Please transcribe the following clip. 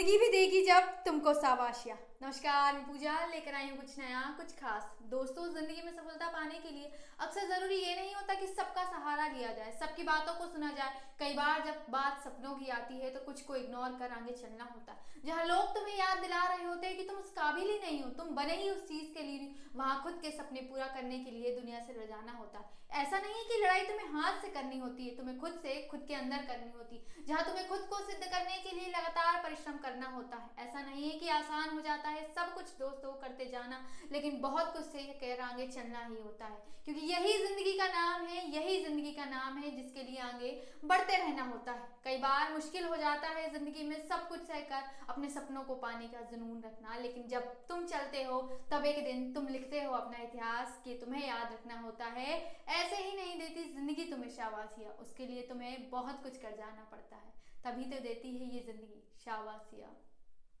ज़िंदगी भी देगी जब तुमको शाबाशिया नमस्कार, मैं पूजा, लेकर आई हूँ कुछ नया, कुछ खास। दोस्तों, ज़िंदगी में सफलता पाने के लिए अक्सर ज़रूरी ये नहीं होता कि सबका सहारा लिया जाए, सबकी बातों को सुना जाए। कई बार जब बात सपनों की आती है तो कुछ को इग्नोर कर आगे चलना होता है। जहाँ लोग तुम्हें याद दिला रहे होते हैं कि तुम उस काबिल ही नहीं हो, तुम बने ही उस चीज़ के लिए वहाँ खुद के सपने पूरा करने के लिए दुनिया से रजाना होता है। ऐसा नहीं कि लड़ाई तुम्हें हाथ से करनी होती है, तुम्हें खुद से, खुद के अंदर करनी होती है। जहाँ तुम्हें खुद को सिद्ध करने के लिए लगातार परिश्रम करना होता है। ऐसा नहीं है कि आसान हो जाता है, सब कुछ दोस्तों करते जाना, लेकिन बहुत कुछ से कर आगे चलना ही होता है। क्योंकि यही ज़िंदगी का नाम है, यही ज़िंदगी का नाम है जिसके लिए आगे बढ़ते रहना होता है। कई बार मुश्किल हो जाता है ज़िंदगी में सब कुछ सहकर अपने सपनों को पाने का जुनून रखना। लेकिन जब तुम चलते हो, तब एक दिन तुम लिखते हो अपना इतिहास कि तुम्हें याद रखना होता है। ऐसे ही नहीं देती ज़िंदगी तुम्हें शाबाशिया उसके लिए तुम्हें बहुत कुछ कर जाना पड़ता है। तभी तो देती है ये ज़िंदगी शाबाशिया